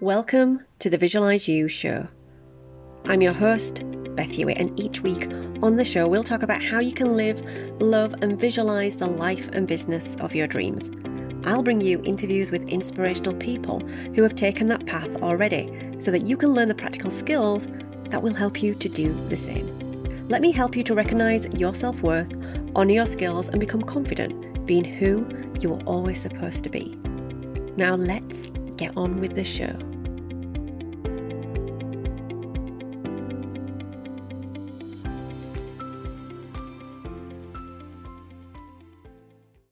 Welcome to the Visualize You show. I'm your host, Beth Hewitt, and each week on the show, we'll talk about how you can live, love, and visualize the life and business of your dreams. I'll bring you interviews with inspirational people who have taken that path already so that you can learn the practical skills that will help you to do the same. Let me help you to recognize your self worth, honor your skills, and become confident being who you were always supposed to be. Now, let's get on with the show.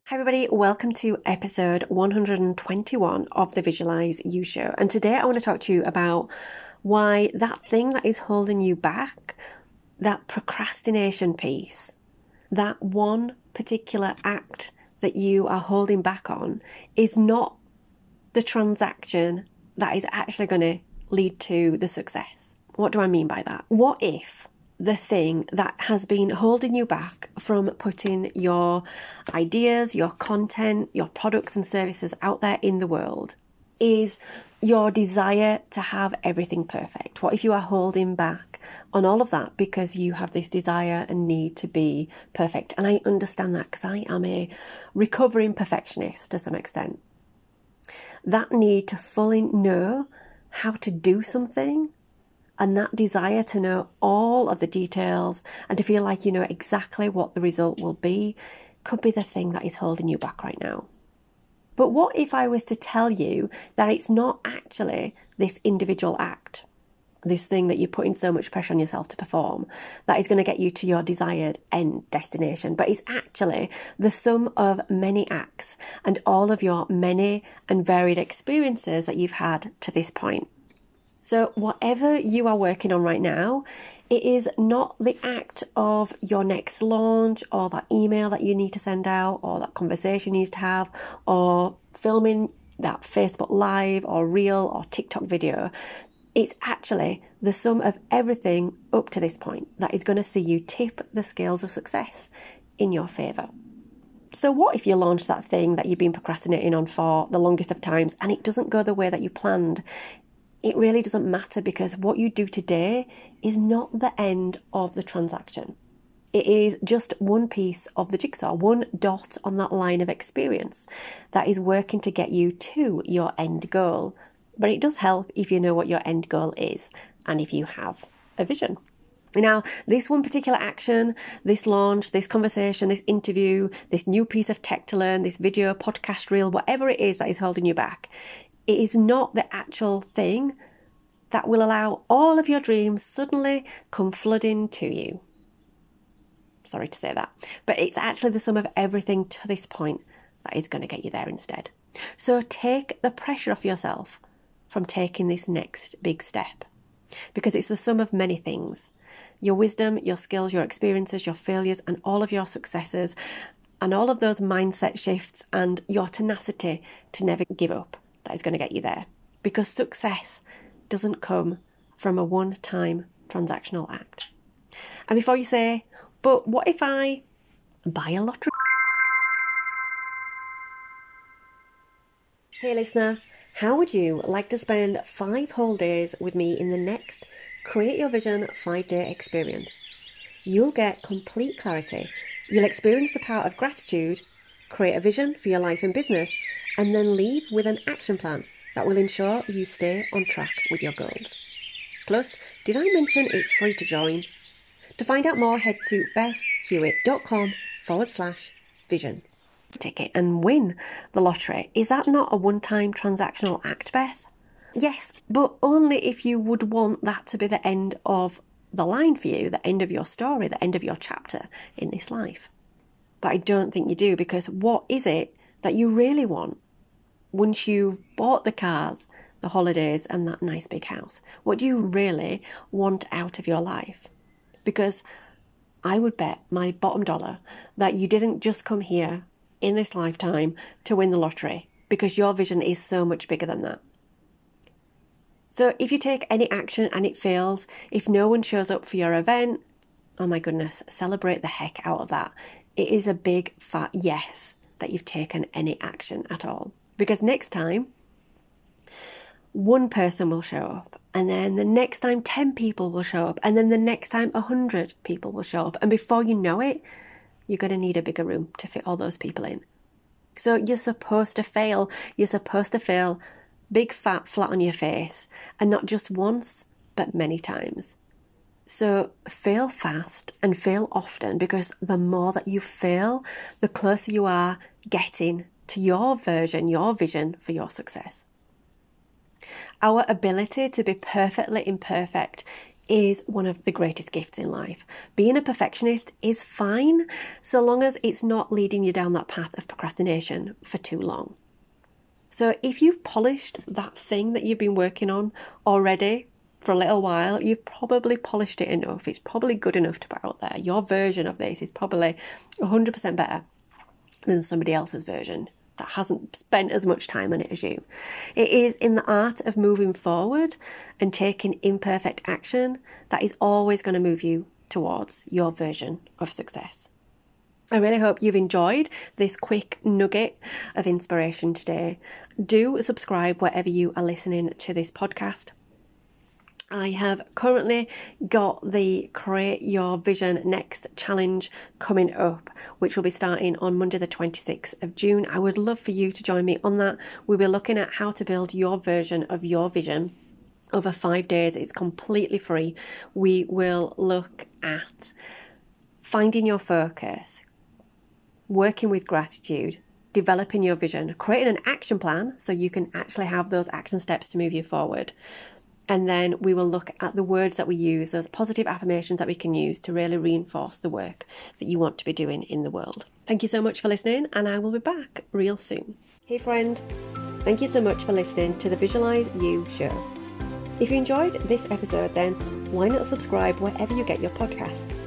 Hi, everybody, welcome to episode 121 of the Visualize You Show. And today I want to talk to you about why that thing that is holding you back, that procrastination piece, that one particular act that you are holding back on, is not the transaction that is actually going to lead to the success. What do I mean by that? What if the thing that has been holding you back from putting your ideas, your content, your products and services out there in the world is your desire to have everything perfect? What if you are holding back on all of that because you have this desire and need to be perfect? And I understand that because I am a recovering perfectionist to some extent. That need to fully know how to do something and that desire to know all of the details and to feel like you know exactly what the result will be could be the thing that is holding you back right now. But what if I was to tell you that it's not actually this individual act, this thing that you're putting so much pressure on yourself to perform, that is going to get you to your desired end destination, but it's actually the sum of many acts and all of your many and varied experiences that you've had to this point. So, whatever you are working on right now, it is not the act of your next launch or that email that you need to send out or that conversation you need to have or filming that Facebook Live or Reel or TikTok video. It's actually the sum of everything up to this point that is going to see you tip the scales of success in your favour. So, what if you launch that thing that you've been procrastinating on for the longest of times and it doesn't go the way that you planned? it really doesn't matter because what you do today is not the end of the transaction. It is just one piece of the jigsaw, one dot on that line of experience that is working to get you to your end goal. But it does help if you know what your end goal is and if you have a vision. Now, this one particular action, this launch, this conversation, this interview, this new piece of tech to learn, this video, podcast reel, whatever it is that is holding you back, it is not the actual thing that will allow all of your dreams suddenly come flooding to you. Sorry to say that, but it's actually the sum of everything to this point that is going to get you there instead. So take the pressure off yourself from taking this next big step because it's the sum of many things your wisdom, your skills, your experiences, your failures, and all of your successes, and all of those mindset shifts, and your tenacity to never give up that is going to get you there. Because success doesn't come from a one time transactional act. And before you say, but what if I buy a lottery? Hey, listener, how would you like to spend five whole days with me in the next Create Your Vision five day experience? You'll get complete clarity. You'll experience the power of gratitude, create a vision for your life and business, and then leave with an action plan that will ensure you stay on track with your goals. Plus, did I mention it's free to join? To find out more, head to bethhewitt.com forward slash vision. Ticket and win the lottery. Is that not a one time transactional act, Beth? Yes, but only if you would want that to be the end of the line for you, the end of your story, the end of your chapter in this life. But I don't think you do because what is it that you really want once you've bought the cars, the holidays, and that nice big house? What do you really want out of your life? Because I would bet my bottom dollar that you didn't just come here in this lifetime to win the lottery because your vision is so much bigger than that. So if you take any action and it fails, if no one shows up for your event, oh my goodness, celebrate the heck out of that. It is a big fat yes that you've taken any action at all. Because next time, one person will show up. And then the next time, 10 people will show up. And then the next time, 100 people will show up. And before you know it, you're going to need a bigger room to fit all those people in. So you're supposed to fail. You're supposed to fail big fat flat on your face. And not just once, but many times. So fail fast and fail often because the more that you fail, the closer you are getting to your version, your vision for your success. Our ability to be perfectly imperfect is one of the greatest gifts in life. Being a perfectionist is fine so long as it's not leading you down that path of procrastination for too long. So, if you've polished that thing that you've been working on already for a little while, you've probably polished it enough. It's probably good enough to put out there. Your version of this is probably 100% better than somebody else's version that hasn't spent as much time on it as you. It is in the art of moving forward and taking imperfect action that is always going to move you towards your version of success. I really hope you've enjoyed this quick nugget of inspiration today. Do subscribe wherever you are listening to this podcast. I have currently got the Create Your Vision Next challenge coming up, which will be starting on Monday, the 26th of June. I would love for you to join me on that. We'll be looking at how to build your version of your vision over five days. It's completely free. We will look at finding your focus, working with gratitude, developing your vision, creating an action plan so you can actually have those action steps to move you forward, and then we will look at the words that we use, those positive affirmations that we can use to really reinforce the work that you want to be doing in the world. Thank you so much for listening, and I will be back real soon. Hey, friend, thank you so much for listening to the Visualize You show. If you enjoyed this episode, then why not subscribe wherever you get your podcasts?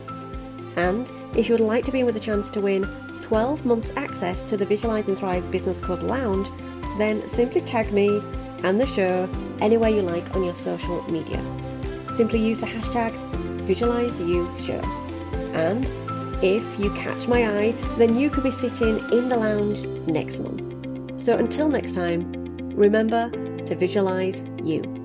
And if you would like to be with a chance to win 12 months access to the Visualize and Thrive Business Club Lounge, then simply tag me and the show anywhere you like on your social media. Simply use the hashtag VisualizeYouShow. And if you catch my eye, then you could be sitting in the lounge next month. So until next time, remember to visualize you.